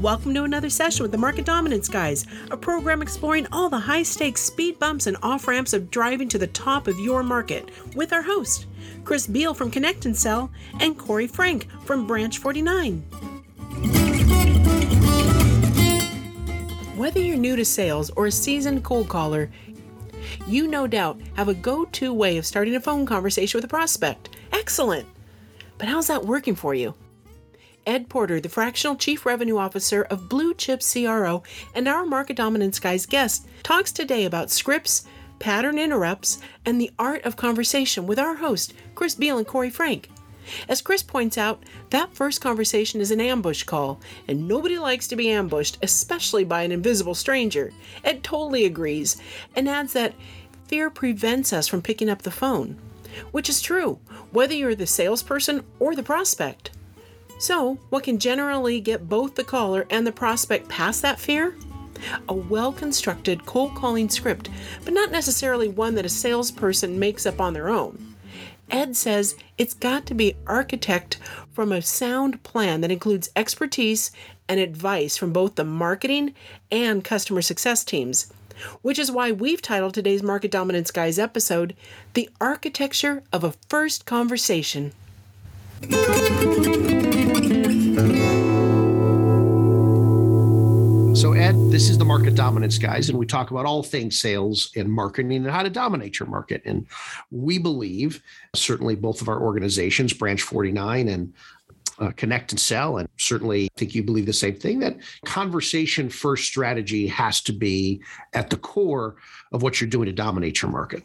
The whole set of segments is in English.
Welcome to another session with the Market Dominance Guys, a program exploring all the high stakes speed bumps and off ramps of driving to the top of your market with our host, Chris Beall from Connect and Sell, and Corey Frank from Branch 49. Whether you're new to sales or a seasoned cold caller, you no doubt have a go to way of starting a phone conversation with a prospect. Excellent! But how's that working for you? Ed Porter, the Fractional Chief Revenue Officer of Blue Chip CRO, and our Market Dominance Guys guest, talks today about scripts, pattern interrupts, and the art of conversation with our host, Chris Beall and Corey Frank. As Chris points out, that first conversation is an ambush call, and nobody likes to be ambushed, especially by an invisible stranger. Ed totally agrees and adds that fear prevents us from picking up the phone, which is true, whether you're the salesperson or the prospect. So, what can generally get both the caller and the prospect past that fear? A well constructed cold calling script, but not necessarily one that a salesperson makes up on their own. Ed says it's got to be architect from a sound plan that includes expertise and advice from both the marketing and customer success teams, which is why we've titled today's Market Dominance Guys episode The Architecture of a First Conversation. So, Ed, this is the market dominance guys, and we talk about all things sales and marketing and how to dominate your market. And we believe, certainly, both of our organizations, Branch 49 and uh, Connect and Sell, and certainly I think you believe the same thing that conversation first strategy has to be at the core of what you're doing to dominate your market.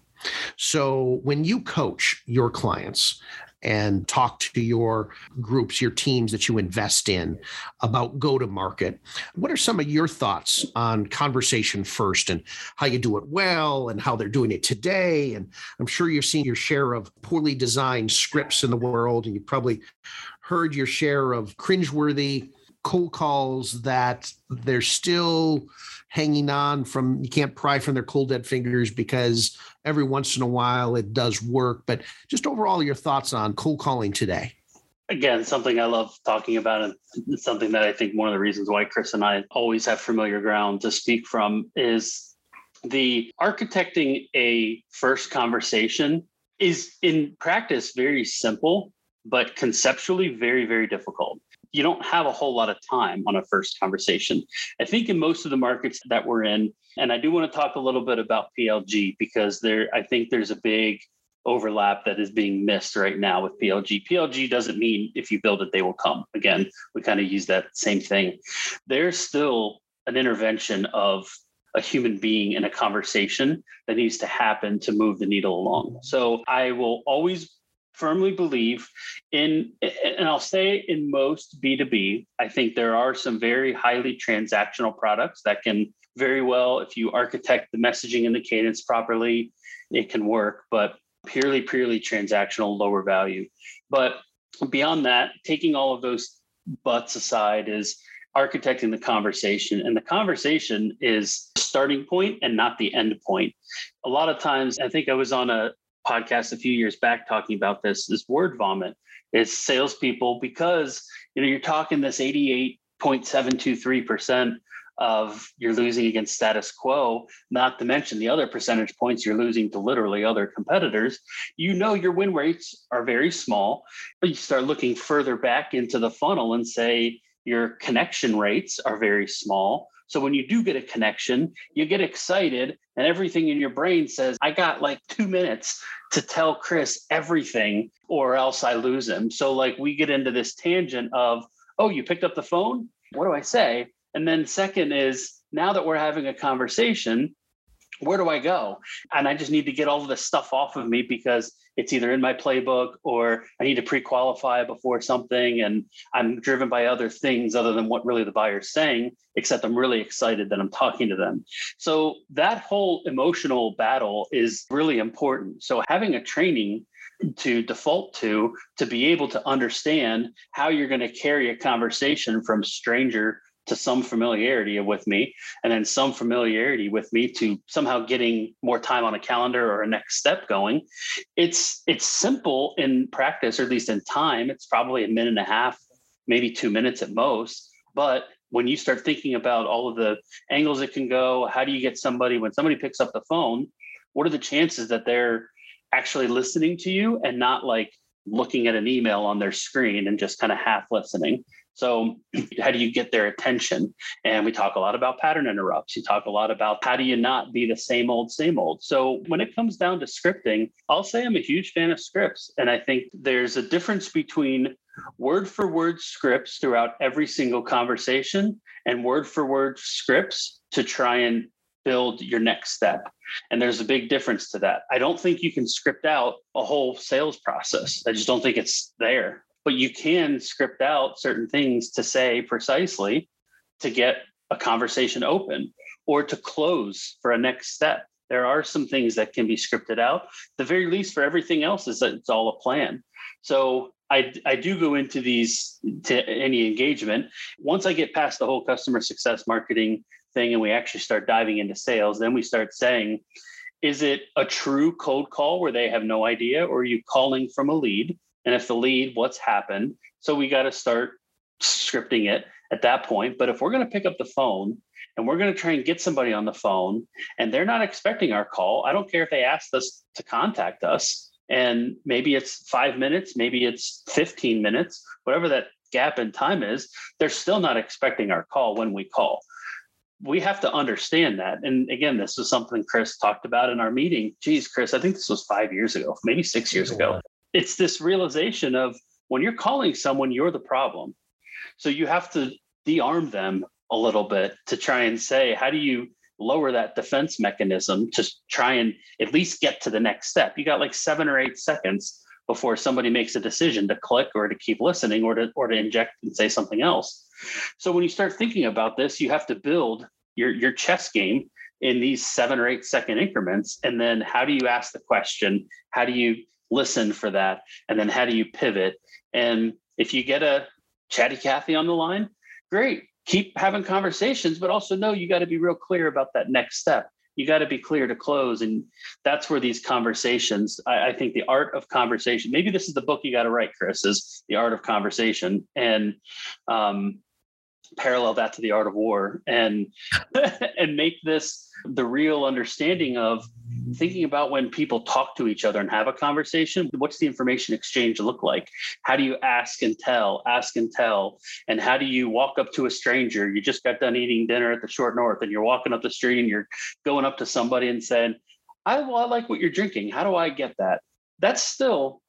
So, when you coach your clients, and talk to your groups, your teams that you invest in about go to market. What are some of your thoughts on conversation first and how you do it well and how they're doing it today? And I'm sure you've seen your share of poorly designed scripts in the world, and you've probably heard your share of cringeworthy cold calls that they're still hanging on from you can't pry from their cold dead fingers because every once in a while it does work. But just overall your thoughts on cold calling today. Again something i love talking about and something that i think one of the reasons why chris and i always have familiar ground to speak from is the architecting a first conversation is in practice very simple but conceptually very very difficult you don't have a whole lot of time on a first conversation. I think in most of the markets that we're in, and I do want to talk a little bit about PLG because there, I think there's a big overlap that is being missed right now with PLG. PLG doesn't mean if you build it, they will come. Again, we kind of use that same thing. There's still an intervention of a human being in a conversation that needs to happen to move the needle along. So I will always firmly believe in, and I'll say in most B2B, I think there are some very highly transactional products that can very well, if you architect the messaging and the cadence properly, it can work, but purely, purely transactional, lower value. But beyond that, taking all of those butts aside is architecting the conversation and the conversation is starting point and not the end point a lot of times i think i was on a, podcast a few years back talking about this this word vomit is salespeople because you know you're talking this 88.723 percent of you're losing against status quo, not to mention the other percentage points you're losing to literally other competitors. You know your win rates are very small, but you start looking further back into the funnel and say your connection rates are very small. So when you do get a connection, you get excited and everything in your brain says, I got like two minutes to tell Chris everything or else I lose him. So like we get into this tangent of, oh, you picked up the phone? What do I say? And then second is now that we're having a conversation, where do I go? And I just need to get all of this stuff off of me because it's either in my playbook or I need to pre-qualify before something and I'm driven by other things other than what really the buyer's saying, except I'm really excited that I'm talking to them. So that whole emotional battle is really important. So having a training to default to to be able to understand how you're going to carry a conversation from stranger to some familiarity with me and then some familiarity with me to somehow getting more time on a calendar or a next step going. It's it's simple in practice or at least in time. It's probably a minute and a half maybe two minutes at most. But when you start thinking about all of the angles it can go how do you get somebody when somebody picks up the phone what are the chances that they're actually listening to you and not like looking at an email on their screen and just kind of half listening so, how do you get their attention? And we talk a lot about pattern interrupts. You talk a lot about how do you not be the same old, same old. So, when it comes down to scripting, I'll say I'm a huge fan of scripts. And I think there's a difference between word for word scripts throughout every single conversation and word for word scripts to try and build your next step. And there's a big difference to that. I don't think you can script out a whole sales process. I just don't think it's there but you can script out certain things to say precisely to get a conversation open or to close for a next step. There are some things that can be scripted out. The very least for everything else is that it's all a plan. So I, I do go into these to any engagement. Once I get past the whole customer success marketing thing and we actually start diving into sales, then we start saying, is it a true cold call where they have no idea, or are you calling from a lead? And if the lead, what's happened. So we got to start scripting it at that point. But if we're going to pick up the phone and we're going to try and get somebody on the phone and they're not expecting our call, I don't care if they asked us to contact us. And maybe it's five minutes, maybe it's 15 minutes, whatever that gap in time is, they're still not expecting our call when we call. We have to understand that. And again, this was something Chris talked about in our meeting. Geez, Chris, I think this was five years ago, maybe six years ago it's this realization of when you're calling someone, you're the problem. So you have to de-arm them a little bit to try and say, how do you lower that defense mechanism to try and at least get to the next step? You got like seven or eight seconds before somebody makes a decision to click or to keep listening or to or to inject and say something else. So when you start thinking about this, you have to build your your chess game in these seven or eight second increments. And then how do you ask the question? How do you listen for that and then how do you pivot? And if you get a chatty cathy on the line great. Keep having conversations but also know you got to be real clear about that next step. You got to be clear to close and that's where these conversations I, I, think the art of conversation maybe this is the book you got to write chris is the art of conversation. And um, parallel that to the art of war and and make this the real understanding of thinking about when people talk to each other and have a conversation what's the information exchange look like? How do you ask and tell ask and tell? And how do you walk up to a stranger? You just got done eating dinner at the short north and you're walking up the street and you're going up to somebody and saying i, well, I like what you're drinking. How do i get that? That's still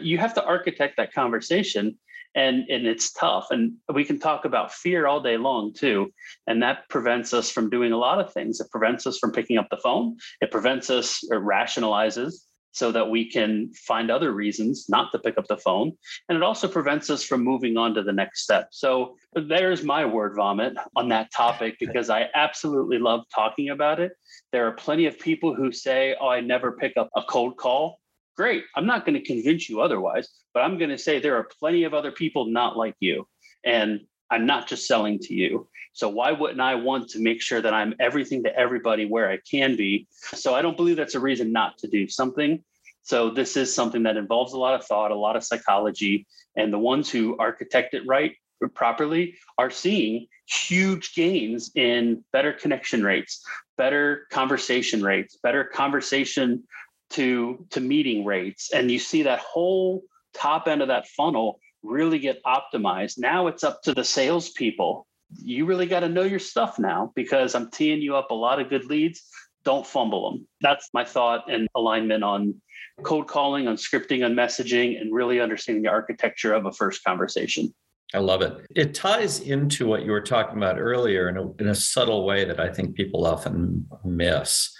you have to architect that conversation and and it's tough. And we can talk about fear all day long too. And that prevents us from doing a lot of things. It prevents us from picking up the phone. It prevents us or rationalizes so that we can find other reasons not to pick up the phone. And it also prevents us from moving on to the next step. So there's my word vomit on that topic because i absolutely love talking about it. There are plenty of people who say oh i never pick up a cold call great. I'm not going to convince you otherwise, but I'm going to say there are plenty of other people not like you. And I'm not just selling to you. So why wouldn't I want to make sure that I'm everything to everybody where I can be? So I don't believe that's a reason not to do something. So this is something that involves a lot of thought, a lot of psychology, and the ones who architect it right properly are seeing huge gains in better connection rates, better conversation rates, better conversation to to meeting rates. And you see that whole top end of that funnel really get optimized. Now it's up to the salespeople. You really got to know your stuff now because i'm teeing you up a lot of good leads. Don't fumble them that's my thought and alignment on cold calling on scripting on messaging and really understanding the architecture of a first conversation. I love it. It ties into what you were talking about earlier in a, in a subtle way that I think people often miss,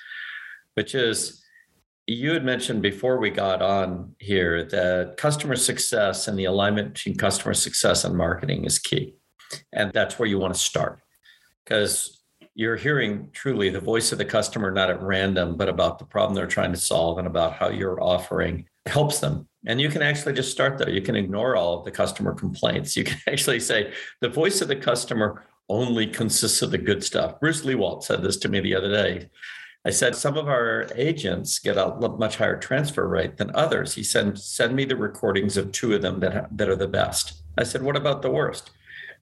which is you had mentioned before we got on here that customer success and the alignment between customer success and marketing is key. And that's where you want to start because you're hearing truly the voice of the customer, not at random, but about the problem they're trying to solve and about how your offering helps them. And you can actually just start there. You can ignore all of the customer complaints. You can actually say, the voice of the customer only consists of the good stuff. Bruce Lewald said this to me the other day. I said, some of our agents get a much higher transfer rate than others. He said, send me the recordings of two of them that, that are the best. I said, what about the worst?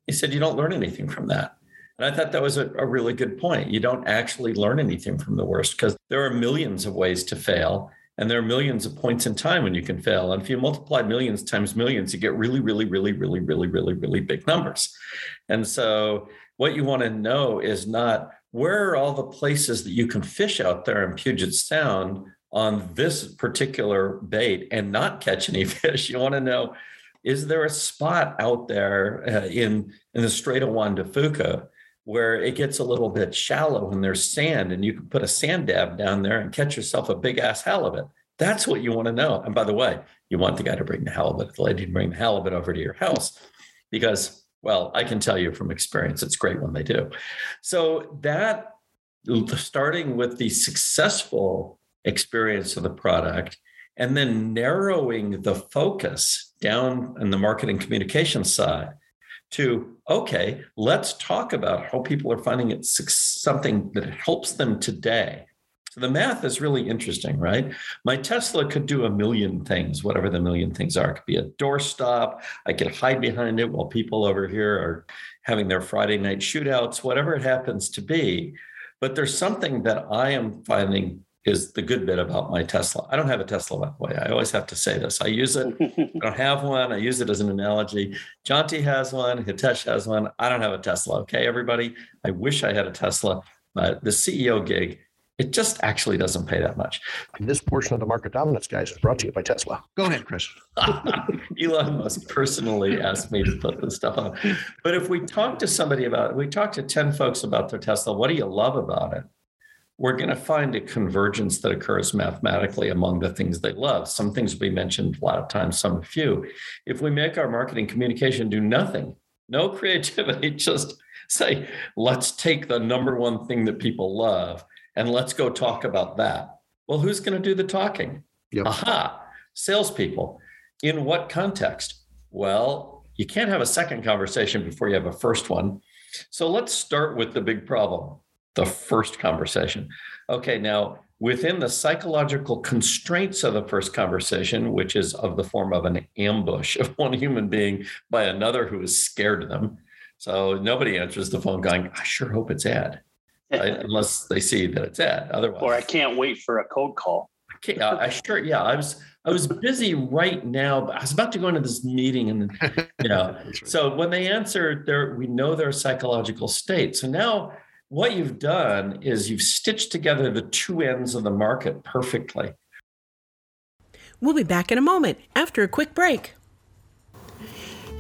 He said, you don't learn anything from that. And I thought that was a, a really good point. You don't actually learn anything from the worst because there are millions of ways to fail. And there are millions of points in time when you can fail. And if you multiply millions times millions, you get really, really, really, really, really, really, really big numbers. And so what you want to know is not where are all the places that you can fish out there in Puget Sound on this particular bait and not catch any fish. You want to know is there a spot out there uh, in, in the Strait of Juan de Fuca where it gets a little bit shallow and there's sand and you can put a sand dab down there and catch yourself a big ass halibut. That's what you want to know. And by the way, you want the guy to bring the halibut, the lady to bring the halibut over to your house because, well, I can tell you from experience, it's great when they do. So that starting with the successful experience of the product and then narrowing the focus down in the marketing communication side to okay let's talk about how people are finding it something that helps them today so the math is really interesting right my tesla could do a million things whatever the million things are it could be a doorstop i could hide behind it while people over here are having their friday night shootouts whatever it happens to be but there's something that i am finding is the good bit about my Tesla. I don't have a Tesla, by the way. I always have to say this. I use it. I don't have one. I use it as an analogy. Jonty has one. Hitesh has one. I don't have a Tesla. Okay, everybody. I wish I had a Tesla, but the CEO gig, it just actually doesn't pay that much. And this portion of the market dominance, guys, is brought to you by Tesla. Go ahead, Chris. Elon Musk personally asked me to put this stuff on. But if we talk to somebody about it, we talk to 10 folks about their Tesla, what do you love about it? we're going to find a convergence that occurs mathematically among the things they love. Some things we mentioned a lot of times, some few. If we make our marketing communication do nothing, no creativity, just say, let's take the number one thing that people love and let's go talk about that. Well, who's going to do the talking? Yep. Aha, salespeople. In what context? Well, you can't have a second conversation before you have a first one. So let's start with the big problem the first conversation. Okay, now within the psychological constraints of the first conversation, which is of the form of an ambush of one human being by another who is scared of them. So nobody answers the phone going, I sure hope it's Ed, right? unless they see that it's Ed. Otherwise, or I can't wait for a cold call. Okay, I, I sure, yeah, I was, I was busy right now, but I was about to go into this meeting, and you know, so when they answer, there, we know their psychological state. So now what you've done is you've stitched together the two ends of the market perfectly. We'll be back in a moment after a quick break.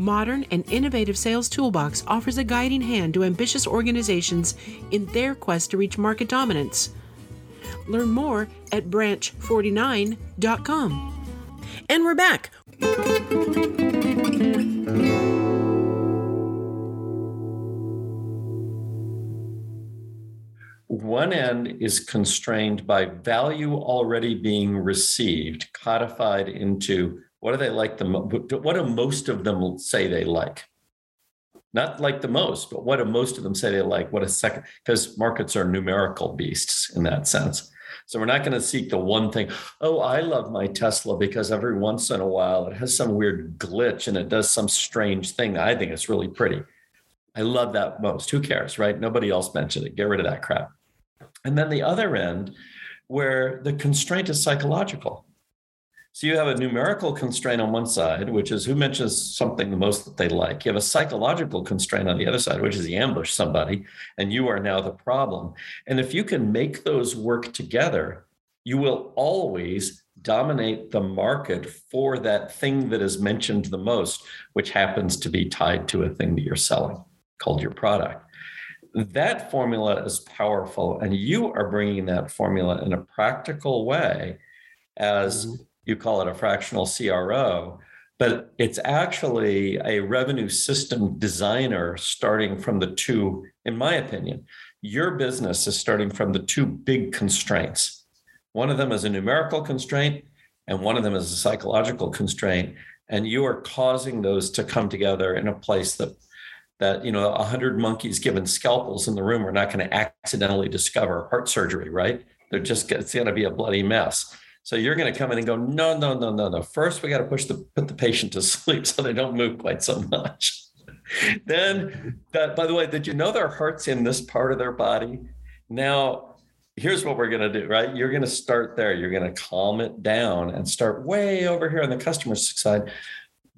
modern and innovative sales toolbox offers a guiding hand to ambitious organizations in their quest to reach market dominance. Learn more at branch49.com. And we're back. one end is constrained by value already being received, codified into what do they like the what do most of them say they like? Not like the most, but what do most of them say they like? What a second, because markets are numerical beasts in that sense. So we're not going to seek the one thing. Oh, I love my Tesla because every once in a while it has some weird glitch and it does some strange thing. I think it's really pretty. I love that most. Who cares, right? Nobody else mentioned it. Get rid of that crap. And then the other end, where the constraint is psychological. So you have a numerical constraint on one side, which is who mentions something the most that they like. You have a psychological constraint on the other side, which is you ambush somebody, and you are now the problem. And if you can make those work together, you will always dominate the market for that thing that is mentioned the most, which happens to be tied to a thing that you're selling called your product. that formula is powerful, and you are bringing that formula in a practical way, as mm-hmm. You call it a fractional CRO. But it's actually a revenue system designer starting from the two, in my opinion, your business is starting from the two big constraints. One of them is a numerical constraint, and one of them is a psychological constraint. And you are causing those to come together in a place that that you know a hundred monkeys given scalpels in the room are not going to accidentally discover heart surgery, right? They're just it's going to be a bloody mess. So you're going to come in and go, no, no, no, no, no. First, we got to push the put the patient to sleep so they don't move quite so much. then, that, by the way, did you know their heart's in this part of their body? Now, here's what we're going to do, right? You're going to start there. You're going to calm it down and start way over here on the customer side.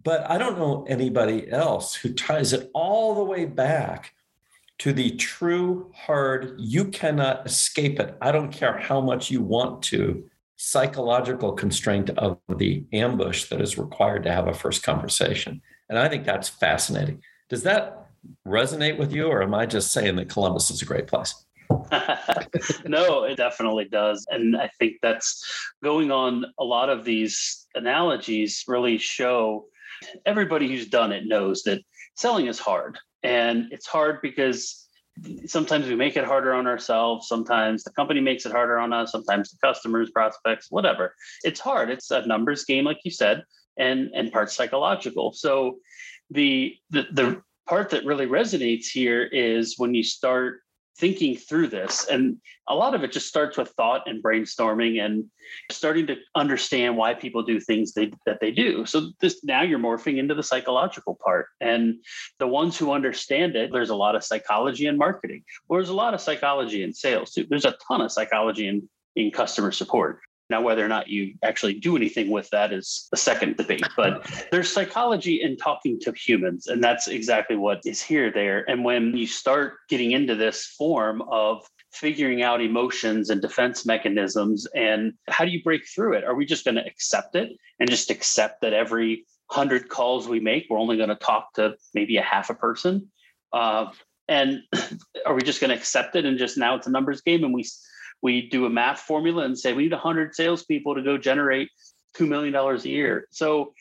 But I don't know anybody else who ties it all the way back to the true hard, you cannot escape it. I don't care how much you want to, psychological constraint of the ambush that is required to have a first conversation. And I think that's fascinating. Does that resonate with you, or am I just saying that Columbus is a great place? no, it definitely does. And I think that's going on a lot of these analogies really show everybody who's done it knows that selling is hard. And it's hard because sometimes we make it harder on ourselves. Sometimes the company makes it harder on us. Sometimes the customers, prospects, whatever. It's hard. It's a numbers game, like you said, and and part psychological. So the the the part that really resonates here is when you start thinking through this and a lot of it just starts with thought and brainstorming and starting to understand why people do things they, that they do. So this now you're morphing into the psychological part and the ones who understand it there's a lot of psychology in marketing well, there's a lot of psychology in sales too. There's a ton of psychology in in customer support now, whether or not you actually do anything with that is a second debate, but there's psychology in talking to humans, and that's exactly what is here there. And when you start getting into this form of figuring out emotions and defense mechanisms, and how do you break through it? Are we just going to accept it and just accept that every 100 calls we make, we're only going to talk to maybe a half a person? Uh, and are we just going to accept it and just now it's a numbers game and we we do a math formula and say we need 100 salespeople to go generate $2 million a year. So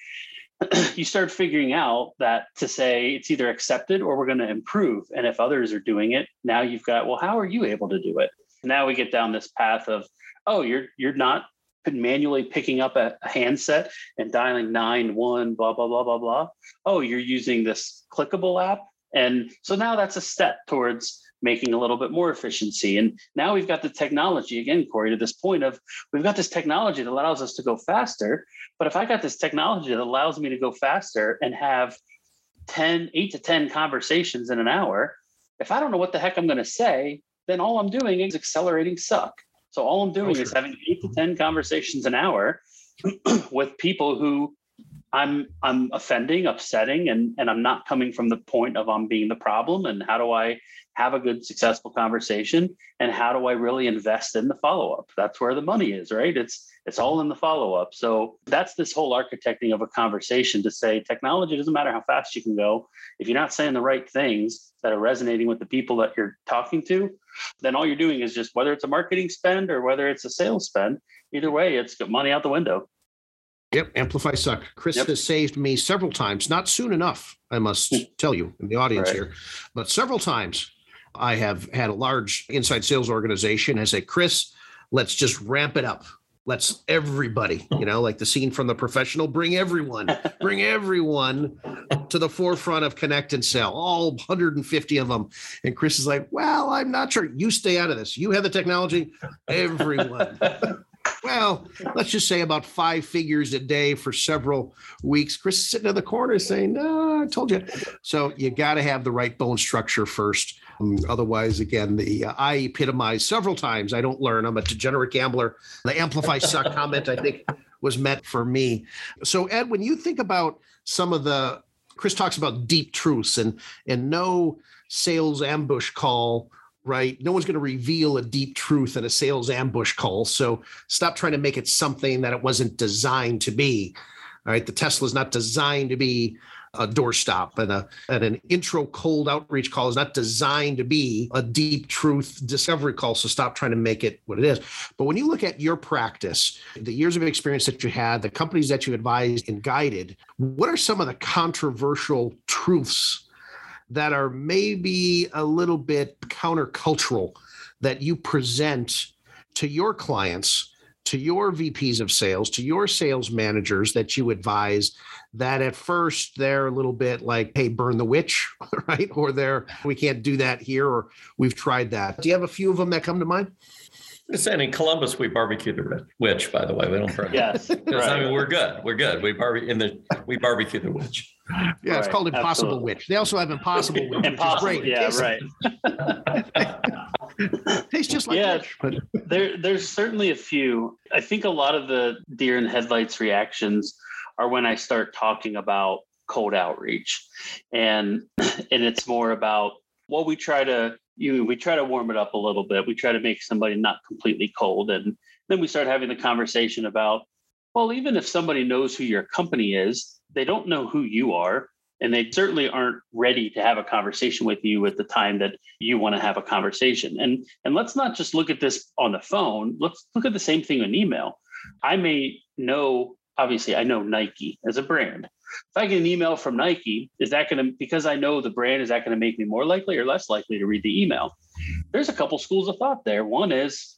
you start figuring out that to say it's either accepted or we're going to improve. And if others are doing it, now you've got, well, how are you able to do it? Now we get down this path of, oh, you're you're not manually picking up a, a handset and dialing nine one blah blah blah blah blah. Oh, you're using this clickable app. And so now that's a step towards making a little bit more efficiency. And now we've got the technology again, Corey, to this point of we've got this technology that allows us to go faster. But if I got this technology that allows me to go faster and have 10, eight to 10 conversations in an hour, if I don't know what the heck I'm going to say, then all I'm doing is accelerating suck. So all I'm doing oh, sure. is having eight to 10 conversations an hour with people who I'm I'm offending, upsetting, and and I'm not coming from the point of I'm being the problem. And how do I have a good, successful conversation? And how do I really invest in the follow up? That's where the money is, right? It's it's all in the follow up. So that's this whole architecting of a conversation to say technology doesn't matter how fast you can go. If you're not saying the right things that are resonating with the people that you're talking to, then all you're doing is just whether it's a marketing spend or whether it's a sales spend. Either way, it's money out the window. Yep, Amplify Suck. Chris yep. has saved me several times, not soon enough, I must hmm. tell you in the audience right. here, but several times I have had a large inside sales organization and say, Chris, let's just ramp it up. Let's everybody, you know, like the scene from the professional, bring everyone, bring everyone to the forefront of connect and sell, all 150 of them. And Chris is like, well, I'm not sure. You stay out of this. You have the technology, everyone. well, let's just say about five figures a day for several weeks. Chris is sitting in the corner saying, No, I told you. So you got to have the right bone structure first. Um, otherwise, again, the uh, I epitomize several times. I don't learn. I'm a degenerate gambler. The amplify suck comment, I think, was meant for me. So, Ed, when you think about some of the Chris talks about deep truths and and no sales ambush call right? No one's going to reveal a deep truth in a sales ambush call. So stop trying to make it something that it wasn't designed to be. All right. The Tesla is not designed to be a doorstop and a and an intro cold outreach call is not designed to be a deep truth discovery call. So stop trying to make it what it is. But when you look at your practice, the years of experience that you had, the companies that you advised and guided, what are some of the controversial truths that are maybe a little bit countercultural that you present to your clients? to your VPs of sales, to your sales managers that you advise that at first they're a little bit like, hey, burn the witch, right? Or they're, we can't do that here, or we've tried that. Do you have a few of them that come to mind? And in Columbus, we barbecue the witch. By the way, we don't burn. yes, right. I mean we're good. We're good. We barbecue in the we barbecue the witch. Yeah, right. it's called Impossible Absolutely. Witch. They also have Impossible Witch. Impossible, yeah, right. Tastes just like yeah, witch, but there there's certainly a few. I think a lot of the deer in headlights reactions are when I start talking about cold outreach, and and it's more about what we try to you know, we try to warm it up a little bit. We try to make somebody not completely cold, and then we start having the conversation about well, even if somebody knows who your company is, they don't know who you are, and they certainly aren't ready to have a conversation with you at the time that you want to have a conversation. And and let's not just look at this on the phone. Let's look at the same thing in email. I may know obviously I know Nike as a brand. If I get an email from Nike, is that going to, because I know the brand, is that going to make me more likely or less likely to read the email? There's a couple schools of thought there. One is,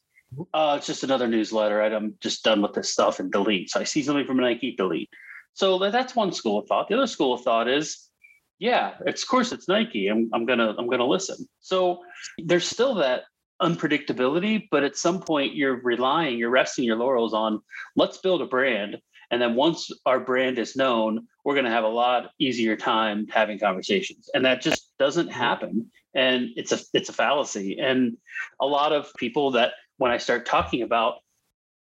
uh, it's just another newsletter. I'm just done with this stuff and delete. So I see something from Nike, delete. So that's one school of thought. The other school of thought is, yeah, it's, of course it's Nike. I'm, I'm gonna I'm gonna listen. So there's still that unpredictability, but at some point you're relying, you're resting your laurels on let's build a brand and then once our brand is known, we're going to have a lot easier time having conversations. And that just doesn't happen. And it's a it's a fallacy. And a lot of people that when I start talking about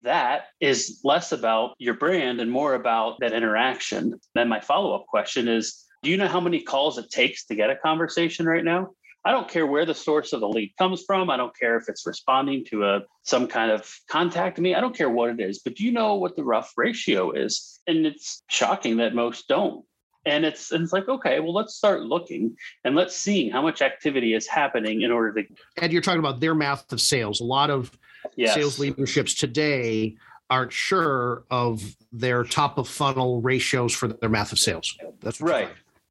that is less about your brand and more about that interaction. Then my follow-up question is, do you know how many calls it takes to get a conversation right now? I don't care where the source of the lead comes from. I don't care if it's responding to a some kind of contact me. I don't care what it is. But do you know what the rough ratio is? And it's shocking that most don't. And it's and it's like, okay, well, let's start looking and let's see how much activity is happening in order to And you're talking about their math of sales. A lot of yes. sales leaderships today aren't sure of their top of funnel ratios for their math of sales. That's right.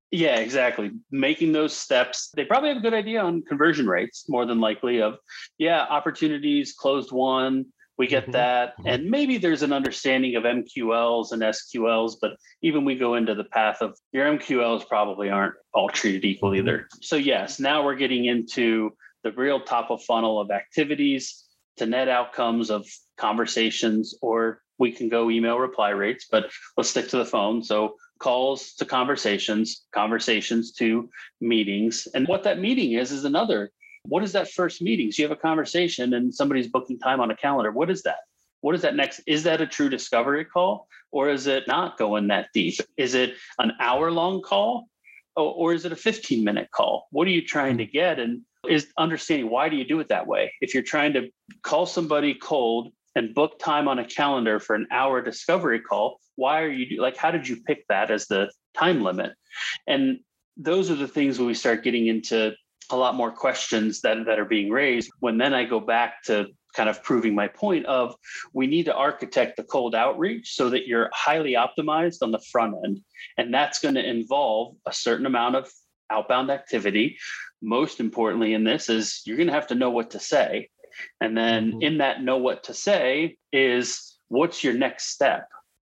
Yeah, exactly. Making those steps, they probably have a good idea on conversion rates, more than likely, of, yeah, opportunities, closed won, we get mm-hmm. that. Mm-hmm. And maybe there's an understanding of MQLs and SQLs, but even we go into the path of your MQLs probably aren't all treated equal mm-hmm. either. So, yes, now we're getting into the real top of funnel of activities to net outcomes of conversations, or we can go email reply rates, but let's stick to the phone. So, calls to conversations, conversations to meetings. And what that meeting is, is another. What is that first meeting? So you have a conversation and somebody's booking time on a calendar. What is that? What is that next? Is that a true discovery call or is it not going that deep? Is it an hour long call or, is it a 15 minute call? What are you trying to get? And is understanding why do you do it that way? If you're trying to call somebody cold and book time on a calendar for an hour discovery call why are you like how did you pick that as the time limit and those are the things when we start getting into a lot more questions that, that are being raised when then i go back to kind of proving my point of we need to architect the cold outreach so that you're highly optimized on the front end and that's going to involve a certain amount of outbound activity most importantly in this is you're going to have to know what to say and then mm-hmm. in that know what to say is what's your next step?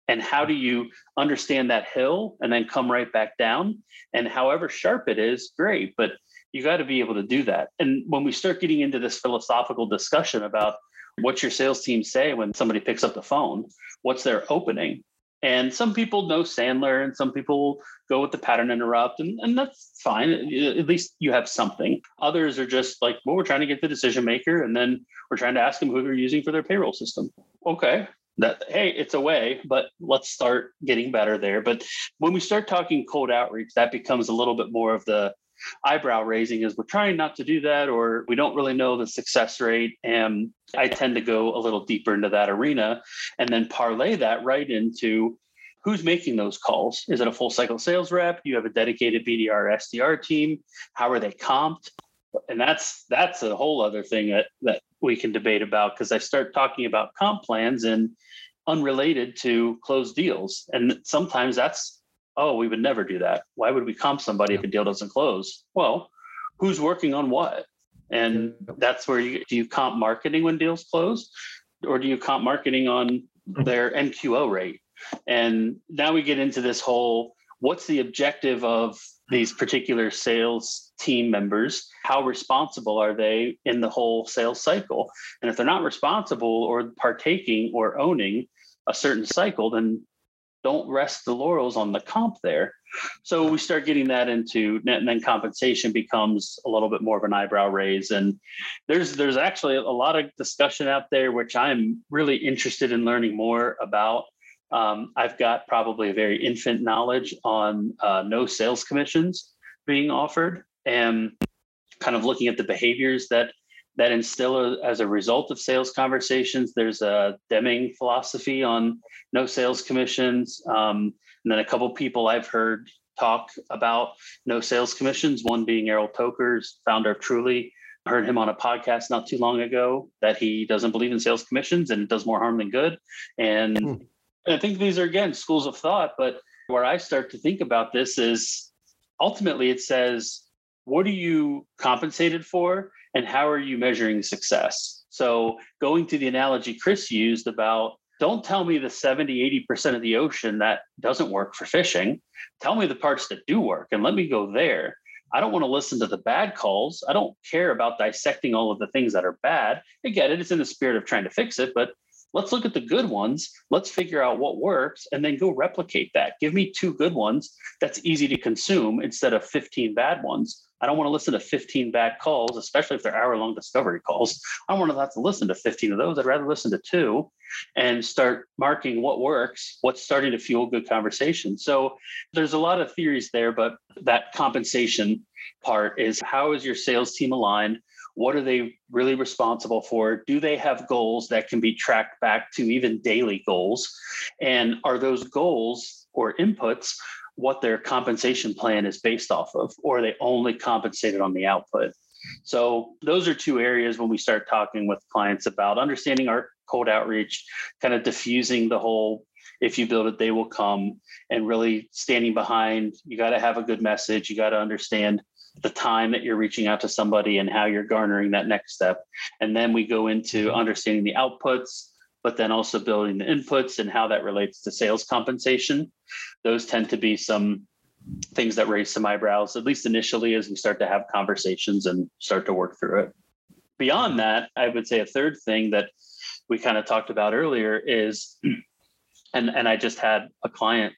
And how do you understand that hill and then come right back down? And however sharp it is, great, but you got to be able to do that. And when we start getting into this philosophical discussion about what's your sales team say when somebody picks up the phone, what's their opening? And some people know Sandler and some people go with the pattern interrupt, and, and that's fine. At least you have something. Others are just like, well, we're trying to get the decision maker, and then we're trying to ask them who they're using for their payroll system. Okay. That hey, it's a way, but let's start getting better there. But when we start talking cold outreach, that becomes a little bit more of the eyebrow raising is we're trying not to do that or we don't really know the success rate and i tend to go a little deeper into that arena and then parlay that right into who's making those calls? Is it a full cycle sales rep? You have a dedicated BDR SDR team? How are they comped? And that's that's a whole other thing that that we can debate about because I start talking about comp plans and unrelated to closed deals. And sometimes that's, oh, we would never do that. Why would we comp somebody if a deal doesn't close? Well, who's working on what? And that's where you do you comp marketing when deals close, or do you comp marketing on their NQO rate? And now we get into this whole what's the objective of these particular sales team members? How responsible are they in the whole sales cycle? And if they're not responsible or partaking or owning a certain cycle, then don't rest the laurels on the comp there. So we start getting that into and then compensation becomes a little bit more of an eyebrow raise. And there's there's actually a lot of discussion out there which I'm really interested in learning more about. Um, I've got probably a very infant knowledge on uh, no sales commissions being offered and kind of looking at the behaviors that that instill as a result of sales conversations. There's a Deming philosophy on no sales commissions. Um, and then a couple people I've heard talk about no sales commissions, one being Errol Tokers, founder of Truly. I heard him on a podcast not too long ago that he doesn't believe in sales commissions and it does more harm than good. And hmm. I think these are again schools of thought, but where I start to think about this is ultimately it says, what are you compensated for and how are you measuring success? So going to the analogy Chris used about don't tell me the 70, 80% of the ocean that doesn't work for fishing. Tell me the parts that do work and let me go there. I don't want to listen to the bad calls. I don't care about dissecting all of the things that are bad. I get it. It's in the spirit of trying to fix it, but let's look at the good ones let's figure out what works and then go replicate that. Give me two good ones that's easy to consume instead of 15 bad ones. I don't want to listen to 15 bad calls especially if they're hour long discovery calls. I don't want to have to listen to 15 of those i'd rather listen to two and start marking what works what's starting to fuel good conversation. So there's a lot of theories there but that compensation part is how is your sales team aligned what are they really responsible for? Do they have goals that can be tracked back to even daily goals? And are those goals or inputs what their compensation plan is based off of? Or are they only compensated on the output? So those are two areas when we start talking with clients about understanding our cold outreach, kind of diffusing the whole if you build it, they will come and really standing behind. You got to have a good message. You got to understand the time that you're reaching out to somebody and how you're garnering that next step. And then we go into understanding the outputs, but then also building the inputs and how that relates to sales compensation. Those tend to be some things that raise some eyebrows, at least initially, as we start to have conversations and start to work through it. Beyond that, I would say a third thing that we kind of talked about earlier is, and, and I just had a client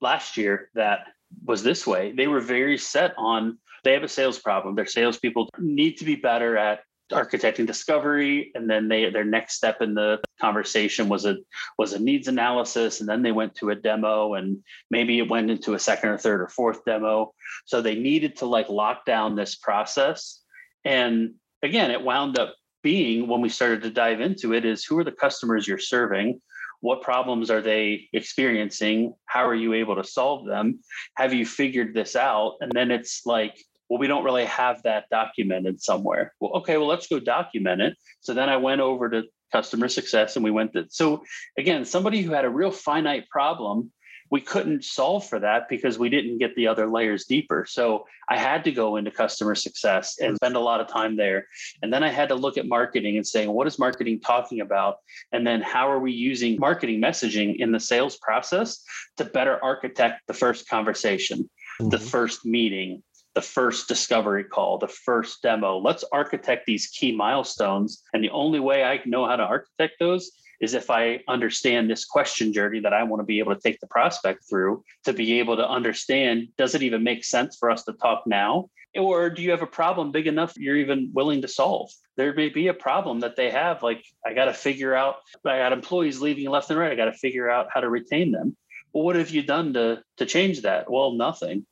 last year that was this way. They were very set on they have a sales problem. Their salespeople need to be better at architecting discovery and then they their next step in the conversation was a was a needs analysis and then they went to a demo and maybe it went into a second or third or fourth demo. So they needed to like lock down this process. And again it wound up being when we started to dive into it is who are the customers you're serving what problems are they experiencing how are you able to solve them have you figured this out and then it's like well, we don't really have that documented somewhere. Well, okay, well, let's go document it. So then I went over to customer success and we went to, so again, somebody who had a real finite problem, we couldn't solve for that because we didn't get the other layers deeper. So I had to go into customer success and spend a lot of time there. And then I had to look at marketing and saying, what is marketing talking about? And then how are we using marketing messaging in the sales process to better architect the first conversation, mm-hmm. the first meeting, the first discovery call, the first demo. Let's architect these key milestones. And the only way I know how to architect those is if I understand this question journey that I want to be able to take the prospect through to be able to understand does it even make sense for us to talk now? Or do you have a problem big enough you're even willing to solve? There may be a problem that they have, like I got to figure out, I got employees leaving left and right. I got to figure out how to retain them. Well, what have you done to, to change that? Well, nothing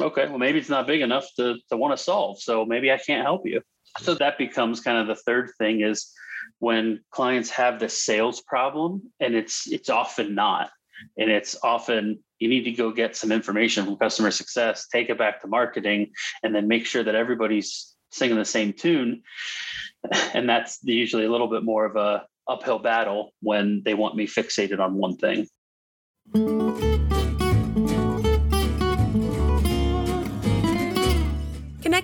okay, well, maybe it's not big enough to, to want to solve. So maybe I can't help you. So that becomes kind of the third thing is when clients have the sales problem, and it's it's often not. And it's often you need to go get some information from customer success, take it back to marketing, and then make sure that everybody's singing the same tune. And that's usually a little bit more of a uphill battle when they want me fixated on one thing.